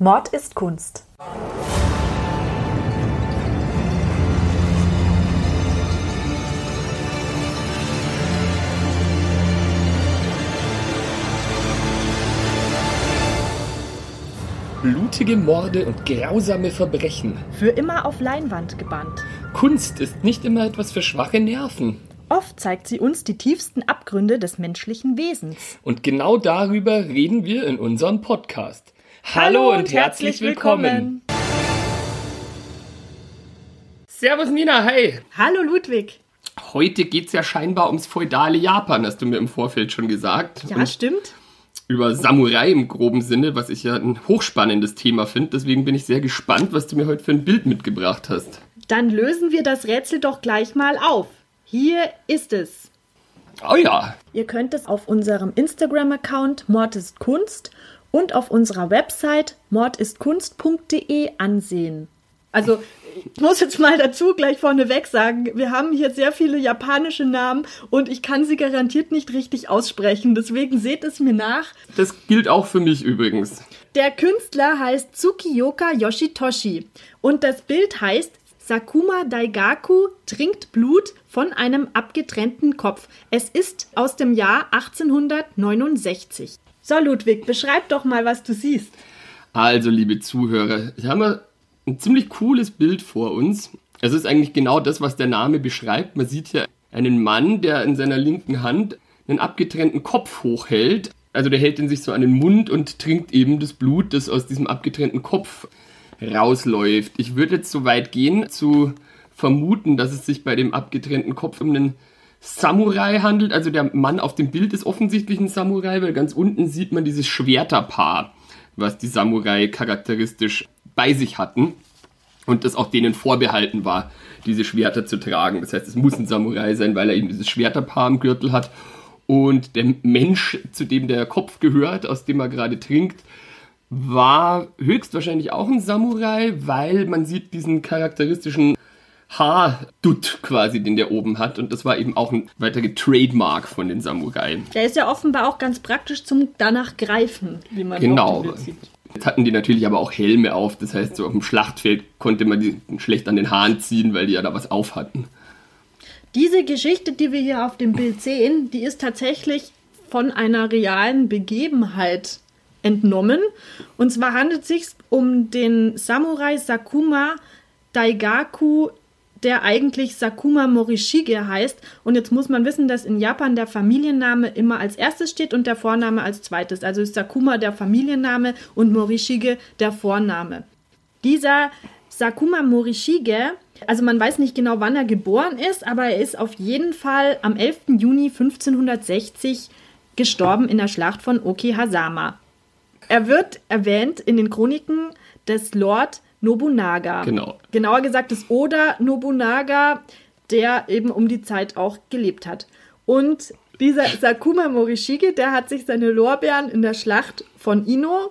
Mord ist Kunst. Blutige Morde und grausame Verbrechen. Für immer auf Leinwand gebannt. Kunst ist nicht immer etwas für schwache Nerven. Oft zeigt sie uns die tiefsten Abgründe des menschlichen Wesens. Und genau darüber reden wir in unserem Podcast. Hallo, und, herzlich willkommen. Servus Nina, hi. Hallo Ludwig. Heute geht's ja scheinbar ums feudale Japan, hast du mir im Vorfeld schon gesagt. Ja, Und stimmt. über Samurai im groben Sinne, was ich ja ein hochspannendes Thema finde. Deswegen bin ich sehr gespannt, was du mir heute für ein Bild mitgebracht hast. Dann lösen wir das Rätsel doch gleich mal auf. Hier ist es. Oh ja, Ihr könnt es auf unserem Instagram-Account Mord ist Kunst und auf unserer Website mordistkunst.de ansehen. Also, ich muss jetzt mal dazu gleich vorneweg sagen, wir haben hier sehr viele japanische Namen und ich kann sie garantiert nicht richtig aussprechen. Deswegen seht es mir nach. das gilt auch für mich übrigens. Der Künstler heißt Tsukiyoka Yoshitoshi und das Bild heißt Sakuma Daigaku trinkt Blut von einem abgetrennten Kopf. Es ist aus dem Jahr 1869. So, Ludwig, beschreib doch mal, was du siehst. Also, liebe Zuhörer, ich habe ein ziemlich cooles Bild vor uns. Es ist eigentlich genau das, was der Name beschreibt. Man sieht hier einen Mann, der in seiner linken Hand einen abgetrennten Kopf hochhält. Also der hält ihn sich so an den Mund und trinkt eben das Blut, das aus diesem abgetrennten Kopf rausläuft. Ich würde jetzt so weit gehen, zu vermuten, dass es sich bei dem abgetrennten Kopf um einen Samurai handelt. Also der Mann auf dem Bild ist offensichtlich ein Samurai, weil ganz unten sieht man dieses Schwerterpaar, was die Samurai charakteristisch bei sich hatten und das auch denen vorbehalten war, diese Schwerter zu tragen. Das heißt, es muss ein Samurai sein, weil er eben dieses Schwerterpaar am Gürtel hat. Und der Mensch, zu dem der Kopf gehört, aus dem er gerade trinkt, war höchstwahrscheinlich auch ein Samurai, weil man sieht diesen charakteristischen Haardutt quasi, den der oben hat. Und das war eben auch ein weiterer Trademark von den Samurai. Der ist ja offenbar auch ganz praktisch zum danach greifen, wie man Genau. Jetzt hatten die natürlich aber auch Helme auf. Das heißt, so auf dem Schlachtfeld konnte man die schlecht an den Haaren ziehen, weil die ja da was auf hatten. Diese Geschichte, die wir hier auf dem Bild sehen, die ist tatsächlich von einer realen Begebenheit entnommen. Und zwar handelt es sich um den Samurai Sakuma Daigaku, der eigentlich Sakuma Morishige heißt. Und jetzt muss man wissen, dass in Japan der Familienname immer als erstes steht und der Vorname als zweites. Also ist Sakuma der Familienname und Morishige der Vorname. Dieser Sakuma Morishige, also man weiß nicht genau, wann er geboren ist, aber er ist auf jeden Fall am 11. Juni 1560 gestorben in der Schlacht von Okihazama. Er wird erwähnt in den Chroniken des Lord Nobunaga. Genau. Genauer gesagt des Oda Nobunaga, der eben um die Zeit auch gelebt hat. Und dieser Sakuma Morishige, der hat sich seine Lorbeeren in der Schlacht von Ino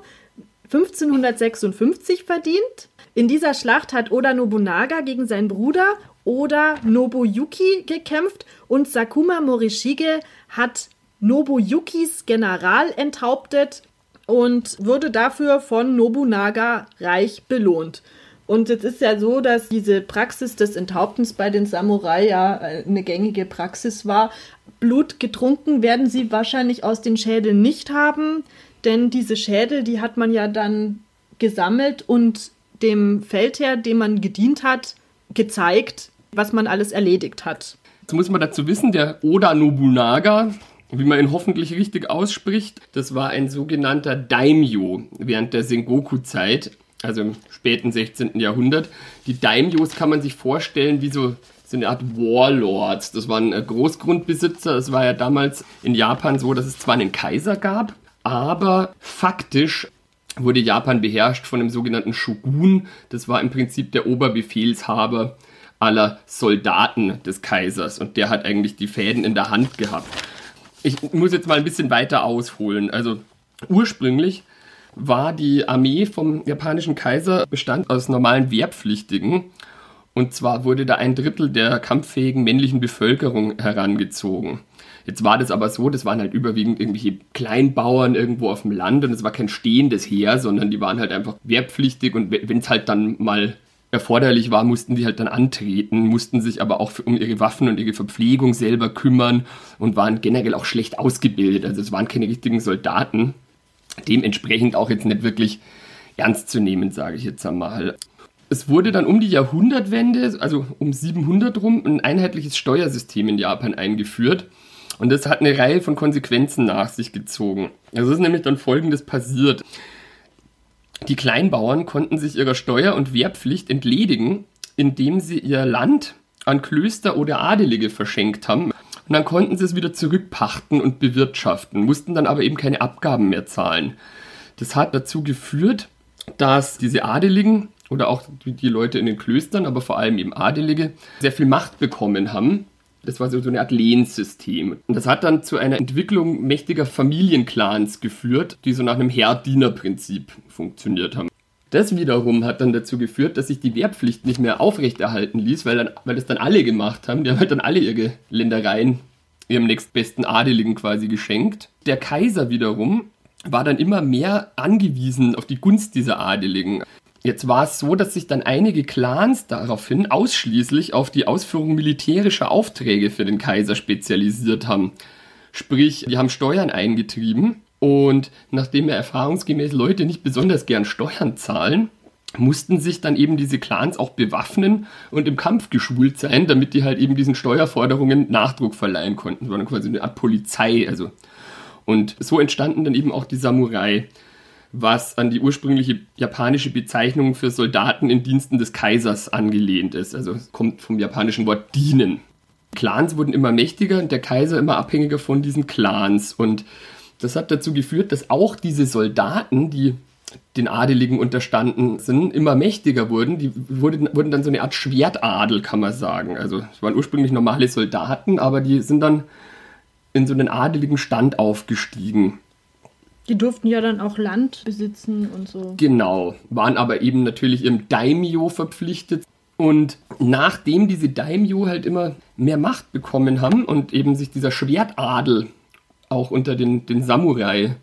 1556 verdient. In dieser Schlacht hat Oda Nobunaga gegen seinen Bruder Oda Nobuyuki gekämpft und Sakuma Morishige hat Nobuyukis General enthauptet und wurde dafür von Nobunaga reich belohnt. Und jetzt ist ja so, dass diese Praxis des Enthauptens bei den Samurai ja eine gängige Praxis war. Blut getrunken werden sie wahrscheinlich aus den Schädeln nicht haben, denn diese Schädel, die hat man ja dann gesammelt und dem Feldherr, dem man gedient hat, gezeigt, was man alles erledigt hat. Jetzt muss man dazu wissen, der Oda Nobunaga, wie man ihn hoffentlich richtig ausspricht, das war ein sogenannter Daimyo während der Sengoku-Zeit, also im späten 16. Jahrhundert. Die Daimyos kann man sich vorstellen wie so, so eine Art Warlords. Das waren äh, Großgrundbesitzer. Es war ja damals in Japan so, dass es zwar einen Kaiser gab, aber faktisch wurde Japan beherrscht von dem sogenannten Shogun. Das war im Prinzip der Oberbefehlshaber aller Soldaten des Kaisers und der hat eigentlich die Fäden in der Hand gehabt. Ich muss jetzt mal ein bisschen weiter ausholen. Also ursprünglich war die Armee vom japanischen Kaiser bestand aus normalen Wehrpflichtigen und zwar wurde da ein Drittel der kampffähigen männlichen Bevölkerung herangezogen. Jetzt war das aber so, das waren halt überwiegend irgendwelche Kleinbauern irgendwo auf dem Land und es war kein stehendes Heer, sondern die waren halt einfach wehrpflichtig und wenn es halt dann mal erforderlich war, mussten die halt dann antreten, mussten sich aber auch um ihre Waffen und ihre Verpflegung selber kümmern und waren generell auch schlecht ausgebildet. Also es waren keine richtigen Soldaten. Dementsprechend auch jetzt nicht wirklich ernst zu nehmen, sage ich jetzt einmal. Es wurde dann um die Jahrhundertwende, also um 700 rum, ein einheitliches Steuersystem in Japan eingeführt. Und das hat eine Reihe von Konsequenzen nach sich gezogen. Also ist nämlich dann Folgendes passiert. Die Kleinbauern konnten sich ihrer Steuer- und Wehrpflicht entledigen, indem sie ihr Land an Klöster oder Adelige verschenkt haben. Und dann konnten sie es wieder zurückpachten und bewirtschaften, mussten dann aber eben keine Abgaben mehr zahlen. Das hat dazu geführt, dass diese Adeligen oder auch die Leute in den Klöstern, aber vor allem eben Adelige, sehr viel Macht bekommen haben das war so eine Art Lehnsystem. Und das hat dann zu einer Entwicklung mächtiger Familienclans geführt, die so nach einem Herr-Diener-Prinzip funktioniert haben. Das wiederum hat dann dazu geführt, dass sich die Wehrpflicht nicht mehr aufrechterhalten ließ, weil, dann, weil das dann alle gemacht haben. Die haben halt dann alle ihre Ländereien ihrem nächstbesten Adeligen quasi geschenkt. Der Kaiser wiederum war dann immer mehr angewiesen auf die Gunst dieser Adeligen. Jetzt war es so, dass sich dann einige Clans daraufhin ausschließlich auf die Ausführung militärischer Aufträge für den Kaiser spezialisiert haben. Sprich, die haben Steuern eingetrieben und nachdem ja erfahrungsgemäß Leute nicht besonders gern Steuern zahlen, mussten sich dann eben diese Clans auch bewaffnen und im Kampf geschult sein, damit die halt eben diesen Steuerforderungen Nachdruck verleihen konnten. Das war dann quasi eine Art Polizei, also. Und so entstanden dann eben auch die Samurai was an die ursprüngliche japanische Bezeichnung für Soldaten in Diensten des Kaisers angelehnt ist. Also es kommt vom japanischen Wort dienen. Clans wurden immer mächtiger und der Kaiser immer abhängiger von diesen Clans. Und das hat dazu geführt, dass auch diese Soldaten, die den Adeligen unterstanden sind, immer mächtiger wurden. Die wurden, wurden dann so eine Art Schwertadel, kann man sagen. Also es waren ursprünglich normale Soldaten, aber die sind dann in so einen adeligen Stand aufgestiegen. Die durften ja dann auch Land besitzen und so. Genau, waren aber eben natürlich ihrem Daimyo verpflichtet. Und nachdem diese Daimyo halt immer mehr Macht bekommen haben und eben sich dieser Schwertadel auch unter den, den Samurai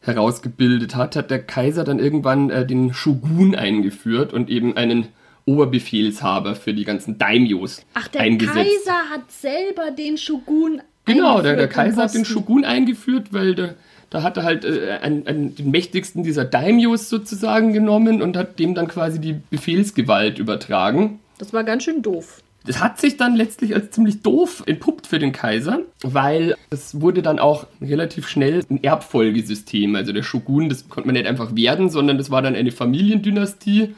herausgebildet hat, hat der Kaiser dann irgendwann äh, den Shogun eingeführt und eben einen Oberbefehlshaber für die ganzen Daimyos Ach, der eingesetzt. Kaiser hat selber den Shogun Genau, der, der Kaiser hat den Shogun eingeführt, weil der da hat er halt äh, einen, einen, den mächtigsten dieser Daimyos sozusagen genommen und hat dem dann quasi die Befehlsgewalt übertragen. Das war ganz schön doof. Das hat sich dann letztlich als ziemlich doof entpuppt für den Kaiser, weil es wurde dann auch relativ schnell ein Erbfolgesystem. Also der Shogun, das konnte man nicht einfach werden, sondern das war dann eine Familiendynastie.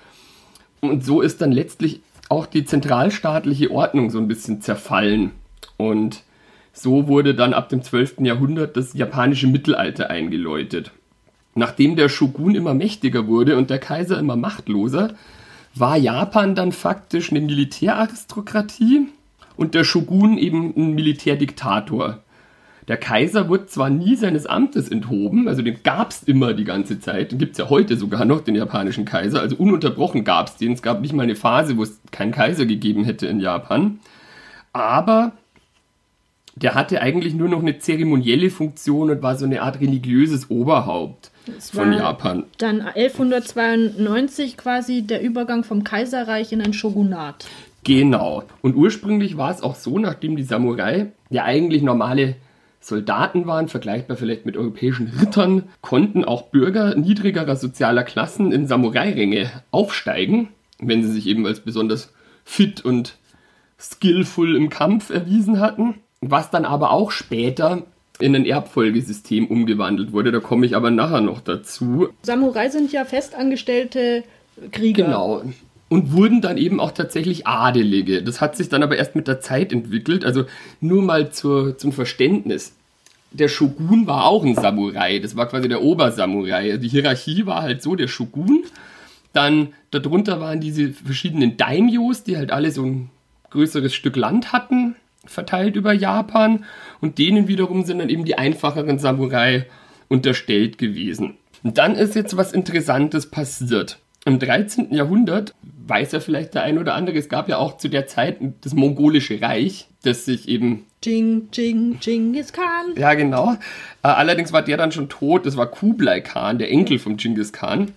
Und so ist dann letztlich auch die zentralstaatliche Ordnung so ein bisschen zerfallen. Und so wurde dann ab dem 12. Jahrhundert das japanische Mittelalter eingeläutet. Nachdem der Shogun immer mächtiger wurde und der Kaiser immer machtloser, war Japan dann faktisch eine Militäraristokratie und der Shogun eben ein Militärdiktator. Der Kaiser wurde zwar nie seines Amtes enthoben, also den gab es immer die ganze Zeit, den gibt es ja heute sogar noch, den japanischen Kaiser, also ununterbrochen gab es den, es gab nicht mal eine Phase, wo es keinen Kaiser gegeben hätte in Japan, aber der hatte eigentlich nur noch eine zeremonielle Funktion und war so eine Art religiöses Oberhaupt von Japan. Dann 1192 quasi der Übergang vom Kaiserreich in ein Shogunat. Genau. Und ursprünglich war es auch so, nachdem die Samurai ja eigentlich normale Soldaten waren, vergleichbar vielleicht mit europäischen Rittern, konnten auch Bürger niedrigerer sozialer Klassen in Samurai-Ränge aufsteigen, wenn sie sich eben als besonders fit und skillful im Kampf erwiesen hatten was dann aber auch später in ein Erbfolgesystem umgewandelt wurde. Da komme ich aber nachher noch dazu. Samurai sind ja festangestellte Krieger. Genau. Und wurden dann eben auch tatsächlich Adelige. Das hat sich dann aber erst mit der Zeit entwickelt. Also nur mal zur, zum Verständnis. Der Shogun war auch ein Samurai. Das war quasi der Obersamurai. Die Hierarchie war halt so, der Shogun. Dann darunter waren diese verschiedenen Daimyos, die halt alle so ein größeres Stück Land hatten verteilt über Japan und denen wiederum sind dann eben die einfacheren Samurai unterstellt gewesen. Und dann ist jetzt was Interessantes passiert. Im 13. Jahrhundert weiß ja vielleicht der ein oder andere, es gab ja auch zu der Zeit das mongolische Reich, das sich eben. Jing, Jing, Genghis Khan. Ja, genau. Äh, allerdings war der dann schon tot, das war Kublai Khan, der Enkel von Genghis Khan,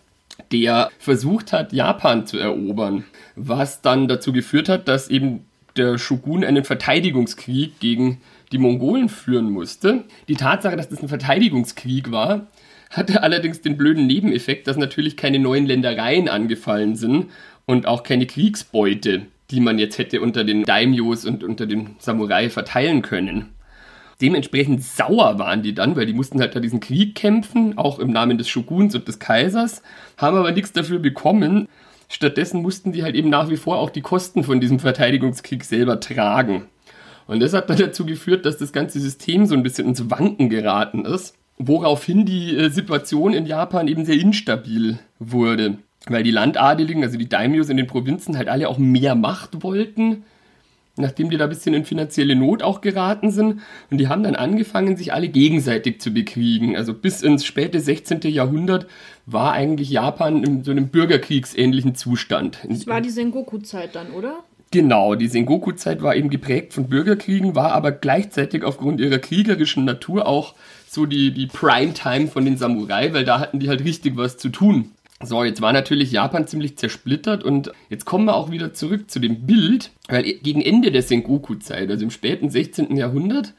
der versucht hat, Japan zu erobern, was dann dazu geführt hat, dass eben der Shogun einen Verteidigungskrieg gegen die Mongolen führen musste. Die Tatsache, dass das ein Verteidigungskrieg war, hatte allerdings den blöden Nebeneffekt, dass natürlich keine neuen Ländereien angefallen sind und auch keine Kriegsbeute, die man jetzt hätte unter den Daimyos und unter den Samurai verteilen können. Dementsprechend sauer waren die dann, weil die mussten halt da diesen Krieg kämpfen, auch im Namen des Shoguns und des Kaisers, haben aber nichts dafür bekommen. Stattdessen mussten die halt eben nach wie vor auch die Kosten von diesem Verteidigungskrieg selber tragen. Und das hat dann dazu geführt, dass das ganze System so ein bisschen ins Wanken geraten ist woraufhin die äh, Situation in Japan eben sehr instabil wurde. Weil die Landadeligen, also die Daimyos in den Provinzen, halt alle auch mehr Macht wollten, nachdem die da ein bisschen in finanzielle Not auch geraten sind. Und die haben dann angefangen, sich alle gegenseitig zu bekriegen. Also bis ins späte 16. Jahrhundert war eigentlich Japan in so einem bürgerkriegsähnlichen Zustand. Das war die Sengoku-Zeit dann, oder? Genau, die Sengoku-Zeit war eben geprägt von Bürgerkriegen, war aber gleichzeitig aufgrund ihrer kriegerischen Natur auch so die, die Primetime von den Samurai, weil da hatten die halt richtig was zu tun. So, jetzt war natürlich Japan ziemlich zersplittert und jetzt kommen wir auch wieder zurück zu dem Bild, weil gegen Ende der Sengoku-Zeit, also im späten 16. Jahrhundert,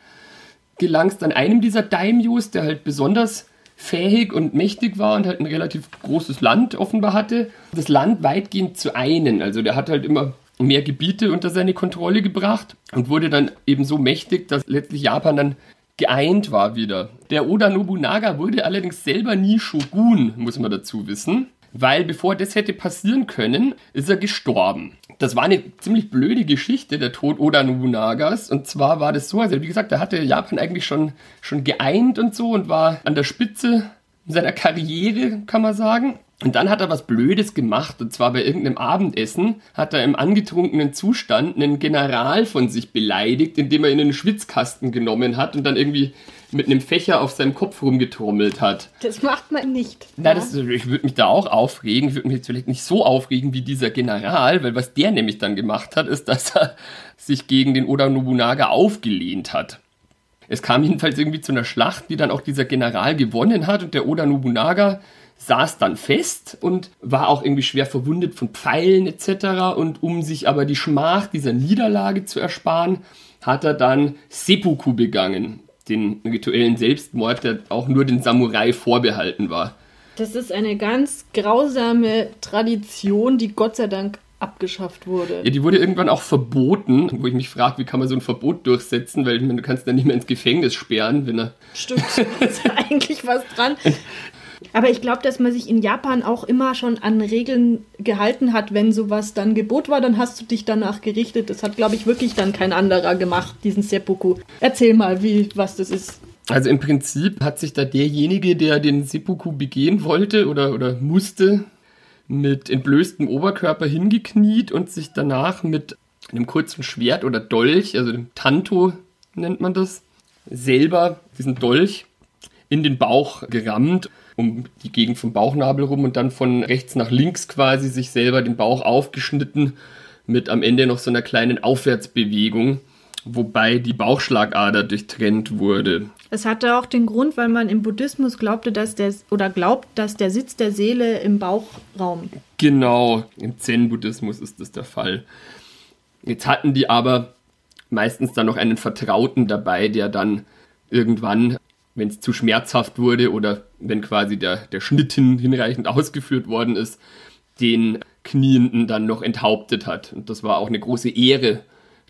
gelang es dann einem dieser Daimyos, der halt besonders fähig und mächtig war und halt ein relativ großes Land offenbar hatte, das Land weitgehend zu einen. Also der hat halt immer mehr Gebiete unter seine Kontrolle gebracht und wurde dann eben so mächtig, dass letztlich Japan dann geeint war wieder. Der Oda Nobunaga wurde allerdings selber nie Shogun, muss man dazu wissen. Weil bevor das hätte passieren können, ist er gestorben. Das war eine ziemlich blöde Geschichte, der Tod Oda Nobunagas. Und zwar war das so, also wie gesagt, er hatte Japan eigentlich schon, schon geeint und so und war an der Spitze seiner Karriere, kann man sagen. Und dann hat er was Blödes gemacht, und zwar bei irgendeinem Abendessen hat er im angetrunkenen Zustand einen General von sich beleidigt, indem er ihn in einen Schwitzkasten genommen hat und dann irgendwie mit einem Fächer auf seinem Kopf rumgetrommelt hat. Das macht man nicht. Na, das, ich würde mich da auch aufregen. Ich würde mich jetzt vielleicht nicht so aufregen wie dieser General, weil was der nämlich dann gemacht hat, ist, dass er sich gegen den Oda Nobunaga aufgelehnt hat. Es kam jedenfalls irgendwie zu einer Schlacht, die dann auch dieser General gewonnen hat und der Oda Nobunaga saß dann fest und war auch irgendwie schwer verwundet von Pfeilen etc. Und um sich aber die Schmach dieser Niederlage zu ersparen, hat er dann Seppuku begangen, den rituellen Selbstmord, der auch nur den Samurai vorbehalten war. Das ist eine ganz grausame Tradition, die Gott sei Dank abgeschafft wurde. Ja, die wurde irgendwann auch verboten, wo ich mich frage, wie kann man so ein Verbot durchsetzen, weil meine, du kannst dann nicht mehr ins Gefängnis sperren, wenn er... Stimmt, da ist eigentlich was dran. Aber ich glaube, dass man sich in Japan auch immer schon an Regeln gehalten hat, wenn sowas dann Gebot war, dann hast du dich danach gerichtet. Das hat, glaube ich, wirklich dann kein anderer gemacht, diesen Seppuku. Erzähl mal, wie, was das ist. Also im Prinzip hat sich da derjenige, der den Seppuku begehen wollte oder, oder musste, mit entblößtem Oberkörper hingekniet und sich danach mit einem kurzen Schwert oder Dolch, also dem Tanto nennt man das, selber diesen Dolch in den Bauch gerammt um die Gegend vom Bauchnabel rum und dann von rechts nach links quasi sich selber den Bauch aufgeschnitten mit am Ende noch so einer kleinen Aufwärtsbewegung, wobei die Bauchschlagader durchtrennt wurde. Es hatte auch den Grund, weil man im Buddhismus glaubte, dass der oder glaubt, dass der Sitz der Seele im Bauchraum. Genau, im Zen-Buddhismus ist das der Fall. Jetzt hatten die aber meistens dann noch einen Vertrauten dabei, der dann irgendwann wenn es zu schmerzhaft wurde oder wenn quasi der, der Schnitt hin, hinreichend ausgeführt worden ist, den Knienden dann noch enthauptet hat. Und das war auch eine große Ehre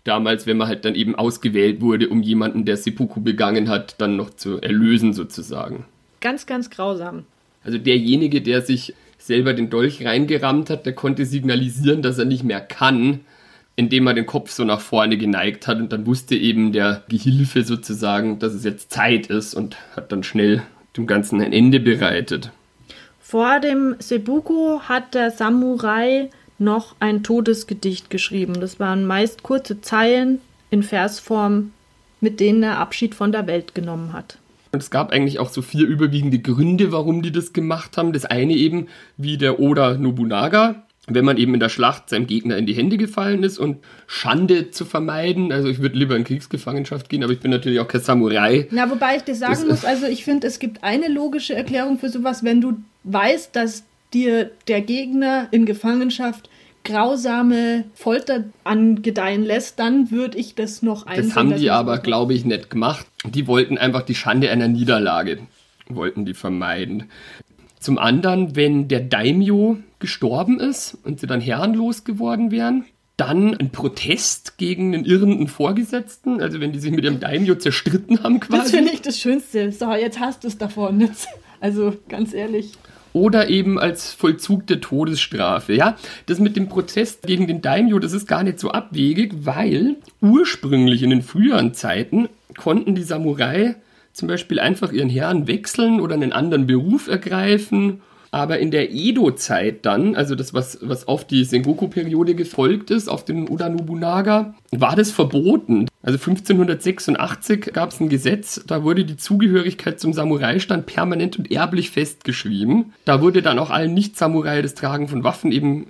damals, wenn man halt dann eben ausgewählt wurde, um jemanden, der Seppuku begangen hat, dann noch zu erlösen sozusagen. Ganz, ganz grausam. Also derjenige, der sich selber den Dolch reingerammt hat, der konnte signalisieren, dass er nicht mehr kann, indem er den Kopf so nach vorne geneigt hat und dann wusste eben der Gehilfe sozusagen, dass es jetzt Zeit ist und hat dann schnell dem Ganzen ein Ende bereitet. Vor dem Sebuku hat der Samurai noch ein Todesgedicht geschrieben. Das waren meist kurze Zeilen in Versform, mit denen er Abschied von der Welt genommen hat. Und es gab eigentlich auch so vier überwiegende Gründe, warum die das gemacht haben. Das eine eben, wie der Oda Nobunaga, wenn man eben in der Schlacht seinem Gegner in die Hände gefallen ist und Schande zu vermeiden. Also ich würde lieber in Kriegsgefangenschaft gehen, aber ich bin natürlich auch kein Samurai. Na, wobei ich dir sagen das muss, also ich finde, es gibt eine logische Erklärung für sowas, wenn du weißt, dass dir der Gegner in Gefangenschaft grausame Folter angedeihen lässt, dann würde ich das noch einsehen. Das haben die aber, glaube ich, nicht gemacht. Die wollten einfach die Schande einer Niederlage, wollten die vermeiden. Zum anderen, wenn der Daimyo gestorben ist und sie dann herrenlos geworden wären, dann ein Protest gegen einen irrenden Vorgesetzten, also wenn die sich mit dem Daimyo zerstritten haben quasi. Das finde ich das Schönste. So, jetzt hast du es davon. Also ganz ehrlich oder eben als Vollzug der Todesstrafe. Ja, das mit dem Protest gegen den Daimyo, das ist gar nicht so abwegig, weil ursprünglich in den früheren Zeiten konnten die Samurai zum Beispiel einfach ihren Herrn wechseln oder einen anderen Beruf ergreifen aber in der Edo-Zeit dann, also das, was, was auf die Sengoku-Periode gefolgt ist, auf den Oda Nobunaga, war das verboten. Also 1586 gab es ein Gesetz, da wurde die Zugehörigkeit zum Samurai-Stand permanent und erblich festgeschrieben. Da wurde dann auch allen Nicht-Samurai das Tragen von Waffen eben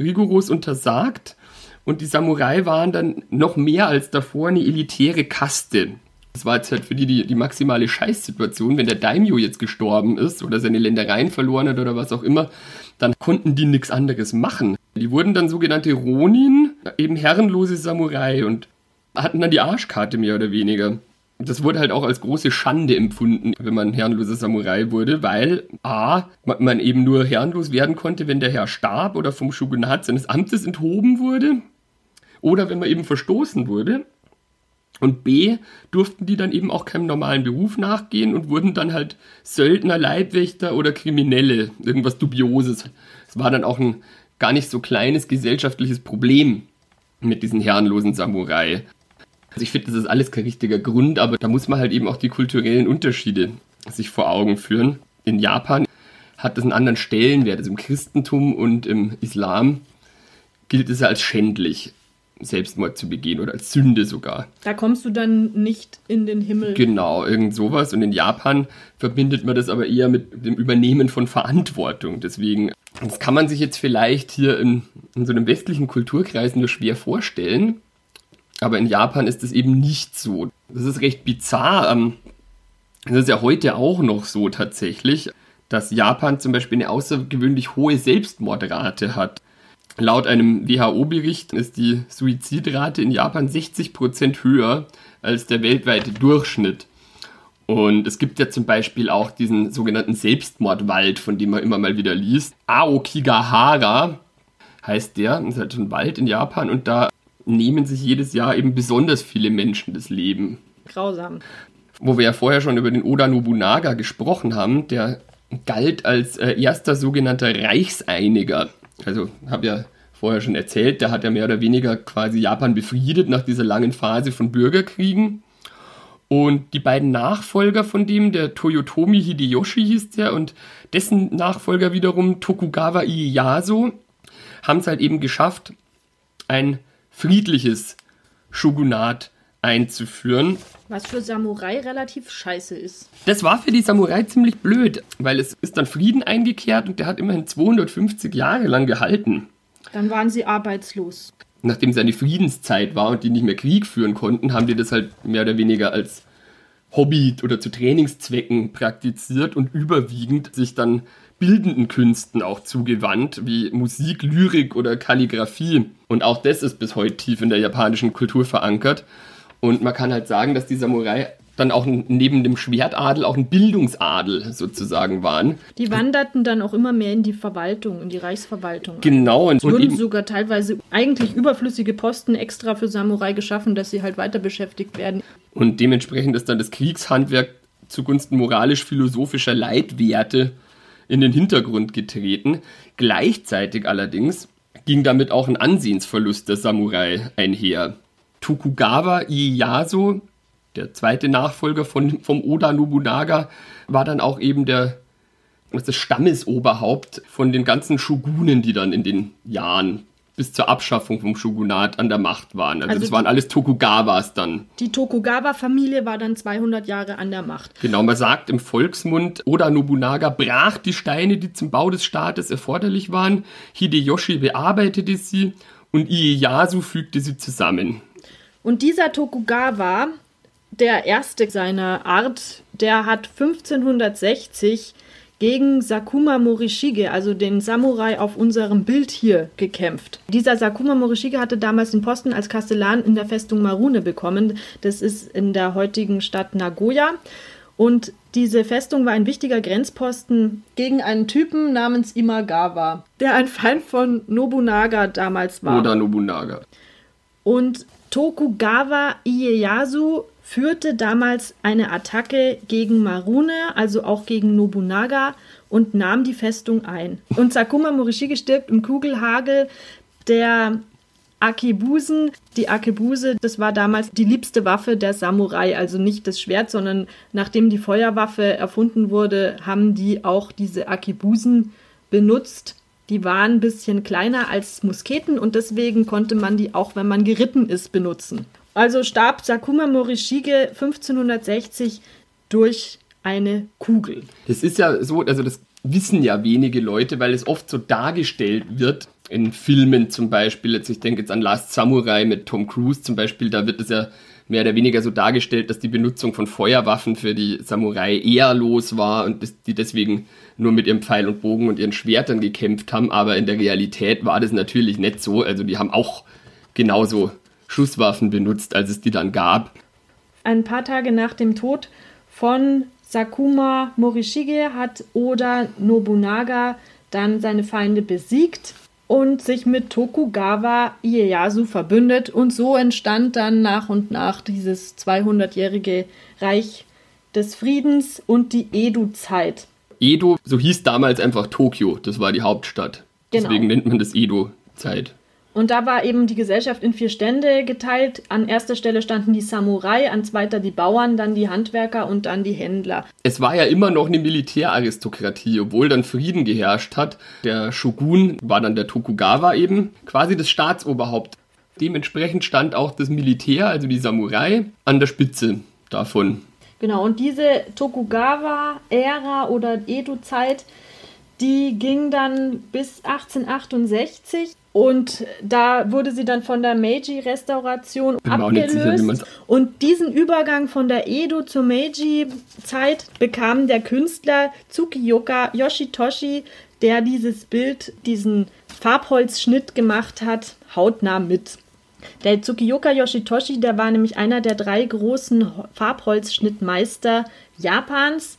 rigoros untersagt. Und die Samurai waren dann noch mehr als davor eine elitäre Kaste. Das war jetzt halt für die, die die maximale Scheißsituation. Wenn der Daimyo jetzt gestorben ist oder seine Ländereien verloren hat oder was auch immer, dann konnten die nichts anderes machen. Die wurden dann sogenannte Ronin, eben herrenlose Samurai und hatten dann die Arschkarte mehr oder weniger. Das wurde halt auch als große Schande empfunden, wenn man herrenloser Samurai wurde, weil a, man eben nur herrenlos werden konnte, wenn der Herr starb oder vom Shogunat seines Amtes enthoben wurde oder wenn man eben verstoßen wurde. Und B, durften die dann eben auch keinem normalen Beruf nachgehen und wurden dann halt Söldner, Leibwächter oder Kriminelle, irgendwas Dubioses. Es war dann auch ein gar nicht so kleines gesellschaftliches Problem mit diesen herrenlosen Samurai. Also ich finde, das ist alles kein richtiger Grund, aber da muss man halt eben auch die kulturellen Unterschiede sich vor Augen führen. In Japan hat das einen anderen Stellenwert. Also im Christentum und im Islam gilt es als schändlich. Selbstmord zu begehen oder als Sünde sogar. Da kommst du dann nicht in den Himmel. Genau, irgend sowas. Und in Japan verbindet man das aber eher mit dem Übernehmen von Verantwortung. Deswegen, das kann man sich jetzt vielleicht hier in, in so einem westlichen Kulturkreis nur schwer vorstellen. Aber in Japan ist das eben nicht so. Das ist recht bizarr. Ähm, das ist ja heute auch noch so tatsächlich, dass Japan zum Beispiel eine außergewöhnlich hohe Selbstmordrate hat. Laut einem WHO-Bericht ist die Suizidrate in Japan 60% höher als der weltweite Durchschnitt. Und es gibt ja zum Beispiel auch diesen sogenannten Selbstmordwald, von dem man immer mal wieder liest. Aokigahara heißt der, das ist halt ein Wald in Japan und da nehmen sich jedes Jahr eben besonders viele Menschen das Leben. Grausam. Wo wir ja vorher schon über den Oda Nobunaga gesprochen haben, der galt als äh, erster sogenannter Reichseiniger. Also habe ja vorher schon erzählt, der hat ja mehr oder weniger quasi Japan befriedet nach dieser langen Phase von Bürgerkriegen. Und die beiden Nachfolger von dem, der Toyotomi Hideyoshi hieß der und dessen Nachfolger wiederum Tokugawa Ieyasu, haben es halt eben geschafft, ein friedliches Shogunat einzuführen. Was für Samurai relativ scheiße ist. Das war für die Samurai ziemlich blöd, weil es ist dann Frieden eingekehrt und der hat immerhin 250 Jahre lang gehalten. Dann waren sie arbeitslos. Nachdem es eine Friedenszeit war und die nicht mehr Krieg führen konnten, haben die das halt mehr oder weniger als Hobby oder zu Trainingszwecken praktiziert und überwiegend sich dann bildenden Künsten auch zugewandt, wie Musik, Lyrik oder Kalligraphie. Und auch das ist bis heute tief in der japanischen Kultur verankert. Und man kann halt sagen, dass die Samurai dann auch neben dem Schwertadel auch ein Bildungsadel sozusagen waren. Die wanderten dann auch immer mehr in die Verwaltung, in die Reichsverwaltung. Genau. Und es wurden sogar teilweise eigentlich überflüssige Posten extra für Samurai geschaffen, dass sie halt weiter beschäftigt werden. Und dementsprechend ist dann das Kriegshandwerk zugunsten moralisch-philosophischer Leitwerte in den Hintergrund getreten. Gleichzeitig allerdings ging damit auch ein Ansehensverlust der Samurai einher. Tokugawa Ieyasu, der zweite Nachfolger von, vom Oda Nobunaga, war dann auch eben der, das Stammesoberhaupt von den ganzen Shogunen, die dann in den Jahren bis zur Abschaffung vom Shogunat an der Macht waren. Also, also das waren alles Tokugawas dann. Die Tokugawa-Familie war dann 200 Jahre an der Macht. Genau, man sagt im Volksmund, Oda Nobunaga brach die Steine, die zum Bau des Staates erforderlich waren. Hideyoshi bearbeitete sie und Ieyasu fügte sie zusammen. Und dieser Tokugawa, der erste seiner Art, der hat 1560 gegen Sakuma Morishige, also den Samurai auf unserem Bild hier, gekämpft. Dieser Sakuma Morishige hatte damals den Posten als Kastellan in der Festung Marune bekommen. Das ist in der heutigen Stadt Nagoya. Und diese Festung war ein wichtiger Grenzposten gegen einen Typen namens Imagawa, der ein Feind von Nobunaga damals war. Oder Nobunaga. Und Tokugawa Ieyasu führte damals eine Attacke gegen Marune, also auch gegen Nobunaga, und nahm die Festung ein. Und Sakuma Morishige stirbt im Kugelhagel der Akebusen. Die Akebuse, das war damals die liebste Waffe der Samurai, also nicht das Schwert, sondern nachdem die Feuerwaffe erfunden wurde, haben die auch diese Akebusen benutzt. Die waren ein bisschen kleiner als Musketen und deswegen konnte man die auch, wenn man geritten ist, benutzen. Also starb Sakuma Morishige 1560 durch eine Kugel. Das ist ja so, also das wissen ja wenige Leute, weil es oft so dargestellt wird, in Filmen zum Beispiel, jetzt ich denke jetzt an Last Samurai mit Tom Cruise zum Beispiel, da wird es ja mehr oder weniger so dargestellt, dass die Benutzung von Feuerwaffen für die Samurai eher los war und dass die deswegen nur mit ihrem Pfeil und Bogen und ihren Schwertern gekämpft haben, aber in der Realität war das natürlich nicht so, also die haben auch genauso Schusswaffen benutzt, als es die dann gab. Ein paar Tage nach dem Tod von Sakuma Morishige hat Oda Nobunaga dann seine Feinde besiegt und sich mit Tokugawa Ieyasu verbündet und so entstand dann nach und nach dieses 200-jährige Reich des Friedens und die Edo-Zeit. Edo, so hieß damals einfach Tokio, das war die Hauptstadt. Genau. Deswegen nennt man das Edo-Zeit. Und da war eben die Gesellschaft in vier Stände geteilt. An erster Stelle standen die Samurai, an zweiter die Bauern, dann die Handwerker und dann die Händler. Es war ja immer noch eine Militäraristokratie, obwohl dann Frieden geherrscht hat. Der Shogun war dann der Tokugawa eben, quasi das Staatsoberhaupt. Dementsprechend stand auch das Militär, also die Samurai, an der Spitze davon. Genau, und diese Tokugawa-Ära oder Edo-Zeit, die ging dann bis 1868 und da wurde sie dann von der Meiji-Restauration abgelöst. Sicher, und diesen Übergang von der Edo zur Meiji-Zeit bekam der Künstler Tsukiyoka Yoshitoshi, der dieses Bild, diesen Farbholzschnitt gemacht hat, hautnah mit. Der Tsukiyoka Yoshitoshi, der war nämlich einer der drei großen Farbholzschnittmeister Japans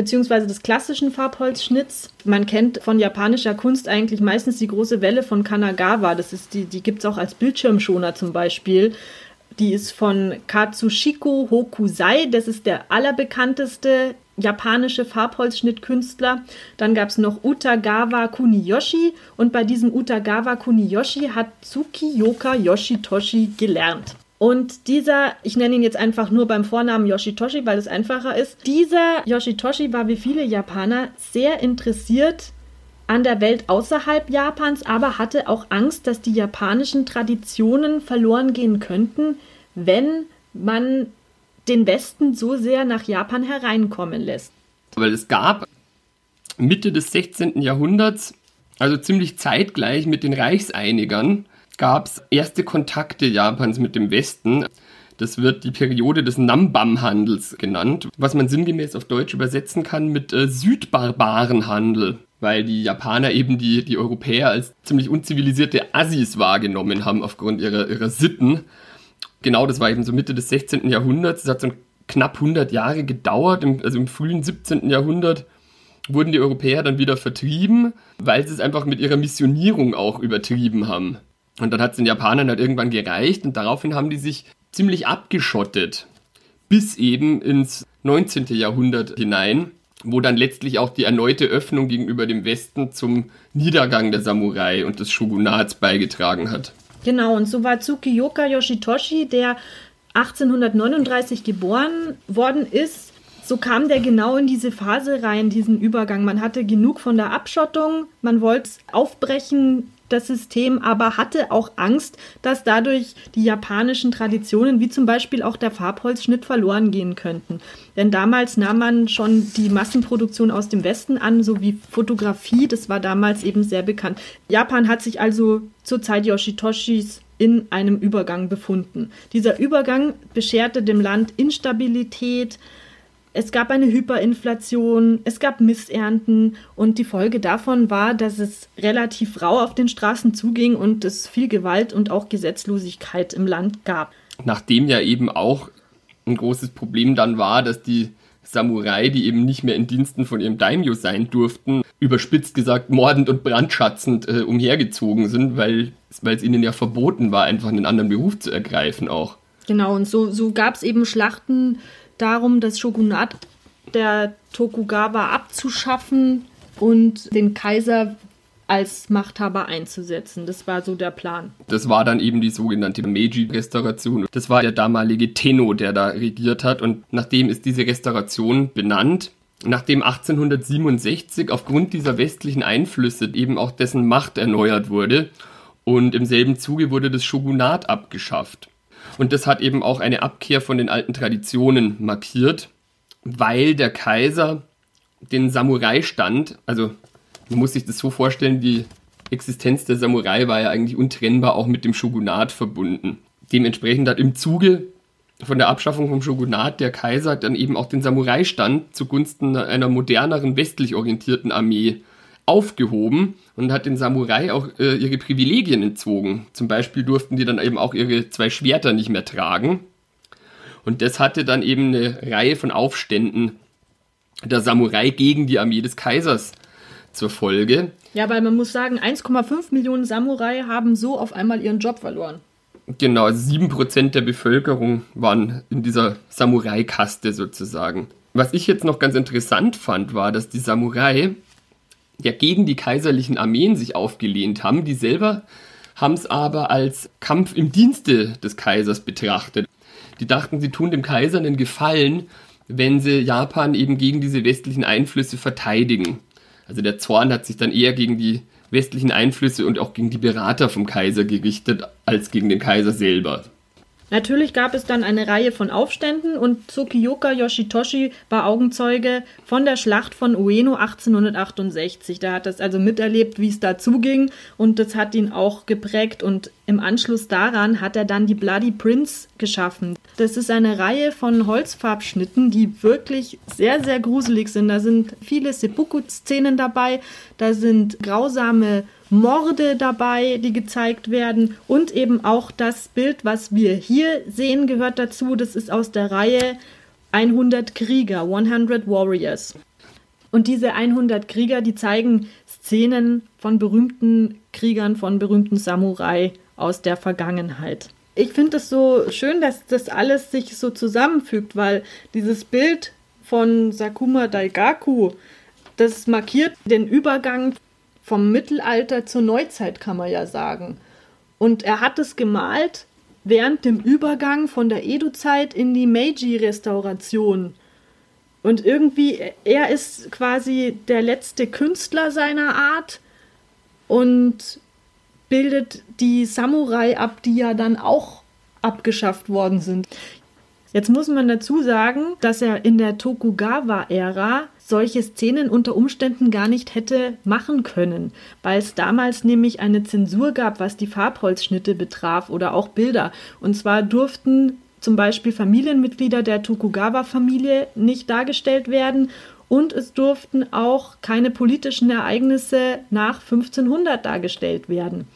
beziehungsweise des klassischen Farbholzschnitts. Man kennt von japanischer Kunst eigentlich meistens die große Welle von Kanagawa. Das ist die, die gibt es auch als Bildschirmschoner zum Beispiel. Die ist von Katsushiko Hokusai. Das ist der allerbekannteste japanische Farbholzschnittkünstler. Dann gab es noch Utagawa Kuniyoshi und bei diesem Utagawa Kuniyoshi hat Tsukiyoka Yoshitoshi gelernt. Und dieser, ich nenne ihn jetzt einfach nur beim Vornamen Yoshitoshi, weil es einfacher ist, dieser Yoshitoshi war wie viele Japaner sehr interessiert an der Welt außerhalb Japans, aber hatte auch Angst, dass die japanischen Traditionen verloren gehen könnten, wenn man den Westen so sehr nach Japan hereinkommen lässt. Weil es gab Mitte des 16. Jahrhunderts, also ziemlich zeitgleich mit den Reichseinigern, gab es erste Kontakte Japans mit dem Westen. Das wird die Periode des Nambam-Handels genannt, was man sinngemäß auf Deutsch übersetzen kann mit äh, Südbarbarenhandel, weil die Japaner eben die, die Europäer als ziemlich unzivilisierte Assis wahrgenommen haben aufgrund ihrer, ihrer Sitten. Genau, das war eben so Mitte des 16. Jahrhunderts. Das hat so knapp 100 Jahre gedauert, im, also im frühen 17. Jahrhundert wurden die Europäer dann wieder vertrieben, weil sie es einfach mit ihrer Missionierung auch übertrieben haben. Und dann hat es den Japanern halt irgendwann gereicht und daraufhin haben die sich ziemlich abgeschottet. Bis eben ins 19. Jahrhundert hinein, wo dann letztlich auch die erneute Öffnung gegenüber dem Westen zum Niedergang der Samurai und des Shogunats beigetragen hat. Genau, und so war Tsukiyoka Yoshitoshi, der 1839 geboren worden ist, so kam der genau in diese Phase rein, diesen Übergang. Man hatte genug von der Abschottung, man wollte aufbrechen, das System, aber hatte auch Angst, dass dadurch die japanischen Traditionen, wie zum Beispiel auch der Farbholzschnitt, verloren gehen könnten. Denn damals nahm man schon die Massenproduktion aus dem Westen an, sowie Fotografie, das war damals eben sehr bekannt. Japan hat sich also zur Zeit Yoshitoshis in einem Übergang befunden. Dieser Übergang bescherte dem Land Instabilität, es gab eine Hyperinflation, es gab Missernten und die Folge davon war, dass es relativ rau auf den Straßen zuging und es viel Gewalt und auch Gesetzlosigkeit im Land gab. Nachdem ja eben auch ein großes Problem dann war, dass die Samurai, die eben nicht mehr in Diensten von ihrem Daimyo sein durften, überspitzt gesagt mordend und brandschatzend äh, umhergezogen sind, weil es ihnen ja verboten war, einfach einen anderen Beruf zu ergreifen auch. Genau, und so, so gab es eben Schlachten darum, das Shogunat der Tokugawa abzuschaffen und den Kaiser als Machthaber einzusetzen. Das war so der Plan. Das war dann eben die sogenannte Meiji-Restauration. Das war der damalige Tenno, der da regiert hat. Und nachdem ist diese Restauration benannt. Nachdem 1867 aufgrund dieser westlichen Einflüsse eben auch dessen Macht erneuert wurde und im selben Zuge wurde das Shogunat abgeschafft. Und das hat eben auch eine Abkehr von den alten Traditionen markiert, weil der Kaiser den Samurai-Stand, also man muss sich das so vorstellen, die Existenz der Samurai war ja eigentlich untrennbar auch mit dem Shogunat verbunden. Dementsprechend hat im Zuge von der Abschaffung vom Shogunat der Kaiser dann eben auch den Samurai-Stand zugunsten einer moderneren, westlich orientierten Armee aufgehoben und hat den Samurai auch äh, ihre Privilegien entzogen. Zum Beispiel durften die dann eben auch ihre zwei Schwerter nicht mehr tragen. Und das hatte dann eben eine Reihe von Aufständen der Samurai gegen die Armee des Kaisers zur Folge. Ja, weil man muss sagen, 1,5 Millionen Samurai haben so auf einmal ihren Job verloren. Genau, 7% der Bevölkerung waren in dieser Samurai-Kaste sozusagen. Was ich jetzt noch ganz interessant fand, war, dass die Samurai ja gegen die kaiserlichen Armeen sich aufgelehnt haben. Die selber haben es aber als Kampf im Dienste des Kaisers betrachtet. Die dachten, sie tun dem Kaiser einen Gefallen, wenn sie Japan eben gegen diese westlichen Einflüsse verteidigen. Also der Zorn hat sich dann eher gegen die westlichen Einflüsse und auch gegen die Berater vom Kaiser gerichtet, als gegen den Kaiser selber. Natürlich gab es dann eine Reihe von Aufständen und Tsukiyoka Yoshitoshi war Augenzeuge von der Schlacht von Ueno 1868. Da hat das also miterlebt, wie es da zuging und das hat ihn auch geprägt und im Anschluss daran hat er dann die Bloody Prince geschaffen. Das ist eine Reihe von Holzfarbschnitten, die wirklich sehr, sehr gruselig sind. Da sind viele Seppuku-Szenen dabei, da sind grausame Morde dabei, die gezeigt werden und eben auch das Bild, was wir hier sehen, gehört dazu. Das ist aus der Reihe 100 Krieger, 100 Warriors. Und diese 100 Krieger, die zeigen Szenen von berühmten Kriegern, von berühmten Samurai aus der Vergangenheit. Ich finde es so schön, dass das alles sich so zusammenfügt, weil dieses Bild von Sakuma Daigaku, das markiert den Übergang vom Mittelalter zur Neuzeit, kann man ja sagen. Und er hat es gemalt während dem Übergang von der Edo-Zeit in die Meiji-Restauration. Und irgendwie, er ist quasi der letzte Künstler seiner Art und bildet die Samurai ab, die ja dann auch abgeschafft worden sind. Jetzt muss man dazu sagen, dass er in der Tokugawa-Ära solche Szenen unter Umständen gar nicht hätte machen können, weil es damals nämlich eine Zensur gab, was die Farbholzschnitte betraf oder auch Bilder. Und zwar durften zum Beispiel Familienmitglieder der Tokugawa-Familie nicht dargestellt werden und es durften auch keine politischen Ereignisse nach 1500 dargestellt werden.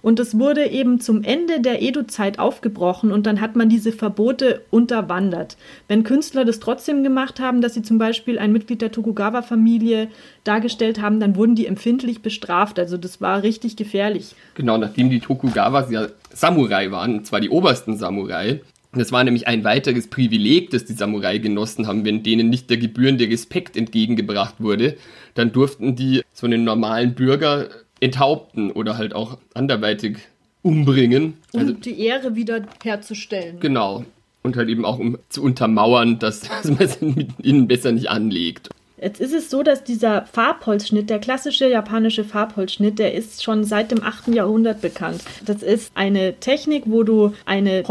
Und es wurde eben zum Ende der Edo-Zeit aufgebrochen und dann hat man diese Verbote unterwandert. Wenn Künstler das trotzdem gemacht haben, dass sie zum Beispiel ein Mitglied der Tokugawa-Familie dargestellt haben, dann wurden die empfindlich bestraft. Also das war richtig gefährlich. Genau, nachdem die Tokugawas ja Samurai waren, und zwar die obersten Samurai, das war nämlich ein weiteres Privileg, das die Samurai genossen haben, wenn denen nicht der gebührende Respekt entgegengebracht wurde, dann durften die so einen normalen Bürger enthaupten oder halt auch anderweitig umbringen. Um also, die Ehre wieder herzustellen. Genau. Und halt eben auch, um zu untermauern, dass, dass man es mit ihnen besser nicht anlegt. Jetzt ist es so, dass dieser Farbholzschnitt, der klassische japanische Farbholzschnitt, der ist schon seit dem 8. Jahrhundert bekannt. Das ist eine Technik, wo du eine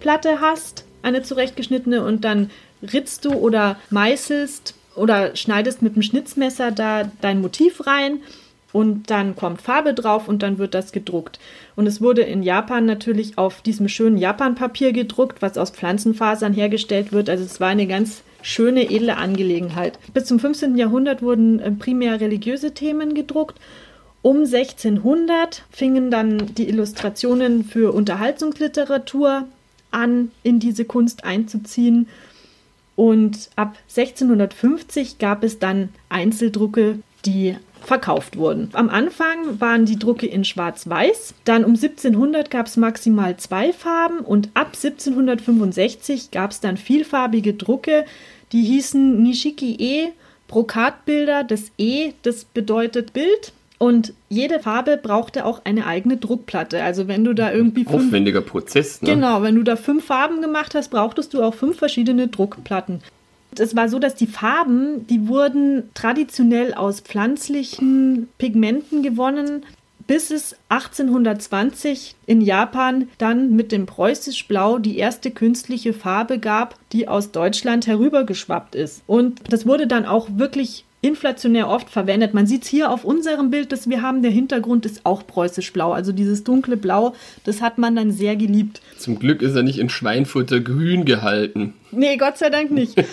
Holzplatte hast, eine zurechtgeschnittene, und dann ritzt du oder meißelst oder schneidest mit dem Schnitzmesser da dein Motiv rein und dann kommt Farbe drauf und dann wird das gedruckt. Und es wurde in Japan natürlich auf diesem schönen Japanpapier gedruckt, was aus Pflanzenfasern hergestellt wird. Also es war eine ganz schöne, edle Angelegenheit. Bis zum 15. Jahrhundert wurden äh, primär religiöse Themen gedruckt. Um 1600 fingen dann die Illustrationen für Unterhaltungsliteratur an, in diese Kunst einzuziehen. Und ab 1650 gab es dann Einzeldrucke, die verkauft wurden. Am Anfang waren die Drucke in Schwarz-Weiß, dann um 1700 gab es maximal zwei Farben und ab 1765 gab es dann vielfarbige Drucke, die hießen Nishiki E, Brokatbilder. Das E, das bedeutet Bild. Und jede Farbe brauchte auch eine eigene Druckplatte. Also wenn du da irgendwie fünf, aufwendiger Prozess. Ne? Genau, wenn du da fünf Farben gemacht hast, brauchtest du auch fünf verschiedene Druckplatten. Es war so, dass die Farben, die wurden traditionell aus pflanzlichen Pigmenten gewonnen bis es 1820 in Japan dann mit dem Preußisch Blau die erste künstliche Farbe gab, die aus Deutschland herübergeschwappt ist. Und das wurde dann auch wirklich inflationär oft verwendet. Man sieht es hier auf unserem Bild, das wir haben. Der Hintergrund ist auch preußisch blau. Also dieses dunkle Blau, das hat man dann sehr geliebt. Zum Glück ist er nicht in Schweinfutter grün gehalten. Nee, Gott sei Dank nicht.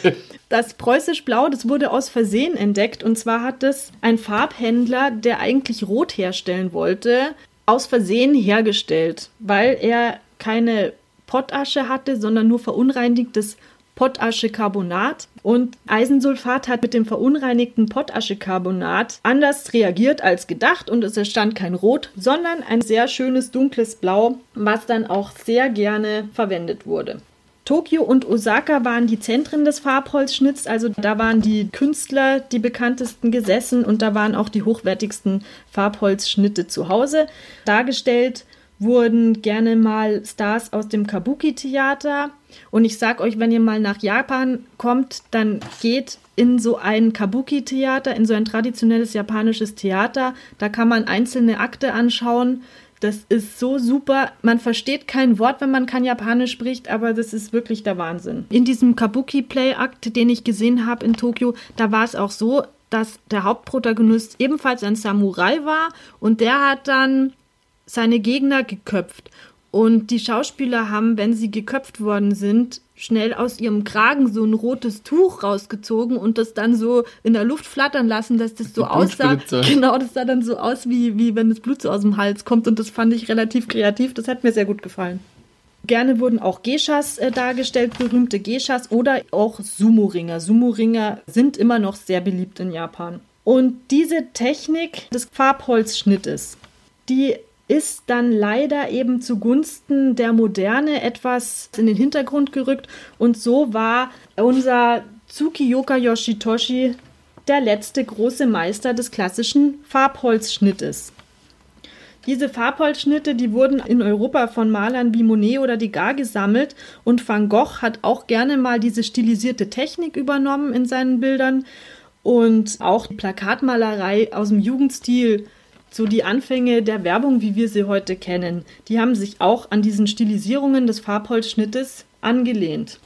Das preußisch Blau, das wurde aus Versehen entdeckt. Und zwar hat es ein Farbhändler, der eigentlich Rot herstellen wollte, aus Versehen hergestellt, weil er keine Pottasche hatte, sondern nur verunreinigtes Potaschecarbonat. Und Eisensulfat hat mit dem verunreinigten Potaschecarbonat anders reagiert als gedacht und es entstand kein Rot, sondern ein sehr schönes dunkles Blau, was dann auch sehr gerne verwendet wurde. Tokio und Osaka waren die Zentren des Farbholzschnitts, also da waren die Künstler die bekanntesten gesessen und da waren auch die hochwertigsten Farbholzschnitte zu Hause. Dargestellt wurden gerne mal Stars aus dem Kabuki-Theater. Und ich sag euch, wenn ihr mal nach Japan kommt, dann geht in so ein Kabuki-Theater, in so ein traditionelles japanisches Theater. Da kann man einzelne Akte anschauen. Das ist so super. Man versteht kein Wort, wenn man kein Japanisch spricht, aber das ist wirklich der Wahnsinn. In diesem Kabuki-Play-Akt, den ich gesehen habe in Tokio, da war es auch so, dass der Hauptprotagonist ebenfalls ein Samurai war und der hat dann seine Gegner geköpft. Und die Schauspieler haben, wenn sie geköpft worden sind, schnell aus ihrem Kragen so ein rotes Tuch rausgezogen und das dann so in der Luft flattern lassen, dass das so aussah. Genau, das sah dann so aus, wie, wie wenn das Blut so aus dem Hals kommt. Und das fand ich relativ kreativ. Das hat mir sehr gut gefallen. Gerne wurden auch Geishas äh, dargestellt, berühmte Geishas oder auch Sumo-Ringer. Sumo-Ringer sind immer noch sehr beliebt in Japan. Und diese Technik des Farbholzschnittes, die ist dann leider eben zugunsten der Moderne etwas in den Hintergrund gerückt. Und so war unser Tsukiyoka Yoshitoshi der letzte große Meister des klassischen Farbholzschnittes. Diese Farbholzschnitte, die wurden in Europa von Malern wie Monet oder Degas gesammelt. Und Van Gogh hat auch gerne mal diese stilisierte Technik übernommen in seinen Bildern. Und auch die Plakatmalerei aus dem Jugendstil so die Anfänge der Werbung, wie wir sie heute kennen, die haben sich auch an diesen Stilisierungen des Farbholzschnittes angelehnt.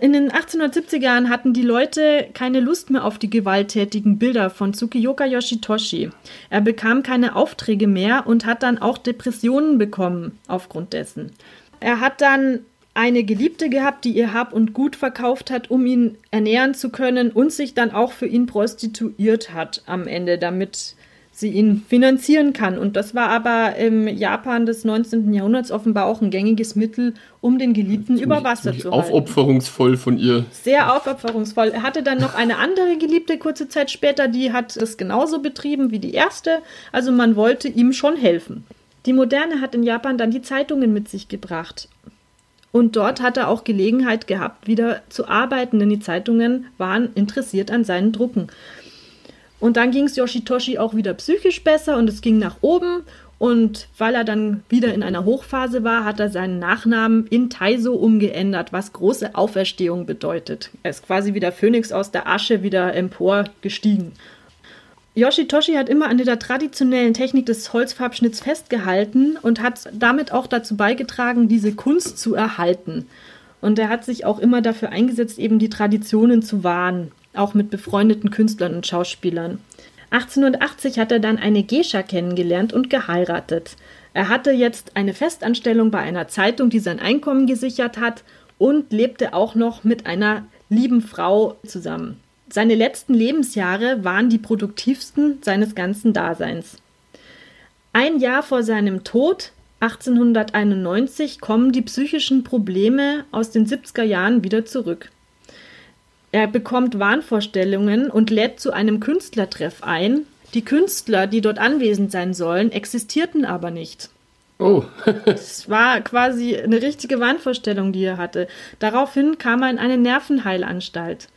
In den 1870er Jahren hatten die Leute keine Lust mehr auf die gewalttätigen Bilder von Tsukiyoka Yoshitoshi. Er bekam keine Aufträge mehr und hat dann auch Depressionen bekommen aufgrund dessen. Er hat dann eine Geliebte gehabt, die ihr Hab und Gut verkauft hat, um ihn ernähren zu können und sich dann auch für ihn prostituiert hat am Ende, damit sie ihn finanzieren kann. Und das war aber im Japan des 19. Jahrhunderts offenbar auch ein gängiges Mittel, um den Geliebten ziemlich, über Wasser zu halten. Aufopferungsvoll von ihr. Sehr aufopferungsvoll. Er hatte dann noch eine andere Geliebte kurze Zeit später, die hat das genauso betrieben wie die erste. Also man wollte ihm schon helfen. Die Moderne hat in Japan dann die Zeitungen mit sich gebracht. Und dort hat er auch Gelegenheit gehabt, wieder zu arbeiten, denn die Zeitungen waren interessiert an seinen Drucken. Und dann ging es Yoshitoshi auch wieder psychisch besser und es ging nach oben. Und weil er dann wieder in einer Hochphase war, hat er seinen Nachnamen in Taiso umgeändert, was große Auferstehung bedeutet. Er ist quasi wie der Phönix aus der Asche wieder emporgestiegen. Yoshitoshi hat immer an der traditionellen Technik des Holzfarbschnitts festgehalten und hat damit auch dazu beigetragen, diese Kunst zu erhalten. Und er hat sich auch immer dafür eingesetzt, eben die Traditionen zu wahren, auch mit befreundeten Künstlern und Schauspielern. 1880 hat er dann eine Gescha kennengelernt und geheiratet. Er hatte jetzt eine Festanstellung bei einer Zeitung, die sein Einkommen gesichert hat und lebte auch noch mit einer lieben Frau zusammen. Seine letzten Lebensjahre waren die produktivsten seines ganzen Daseins. Ein Jahr vor seinem Tod, 1891, kommen die psychischen Probleme aus den 70er Jahren wieder zurück. Er bekommt Wahnvorstellungen und lädt zu einem Künstlertreff ein. Die Künstler, die dort anwesend sein sollen, existierten aber nicht. Oh. Es war quasi eine richtige Wahnvorstellung, die er hatte. Daraufhin kam er in eine Nervenheilanstalt.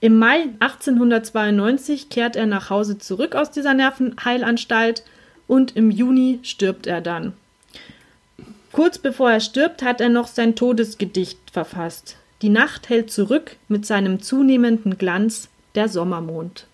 Im Mai 1892 kehrt er nach Hause zurück aus dieser Nervenheilanstalt und im Juni stirbt er dann. Kurz bevor er stirbt, hat er noch sein Todesgedicht verfasst. Die Nacht hält zurück mit seinem zunehmenden Glanz der Sommermond.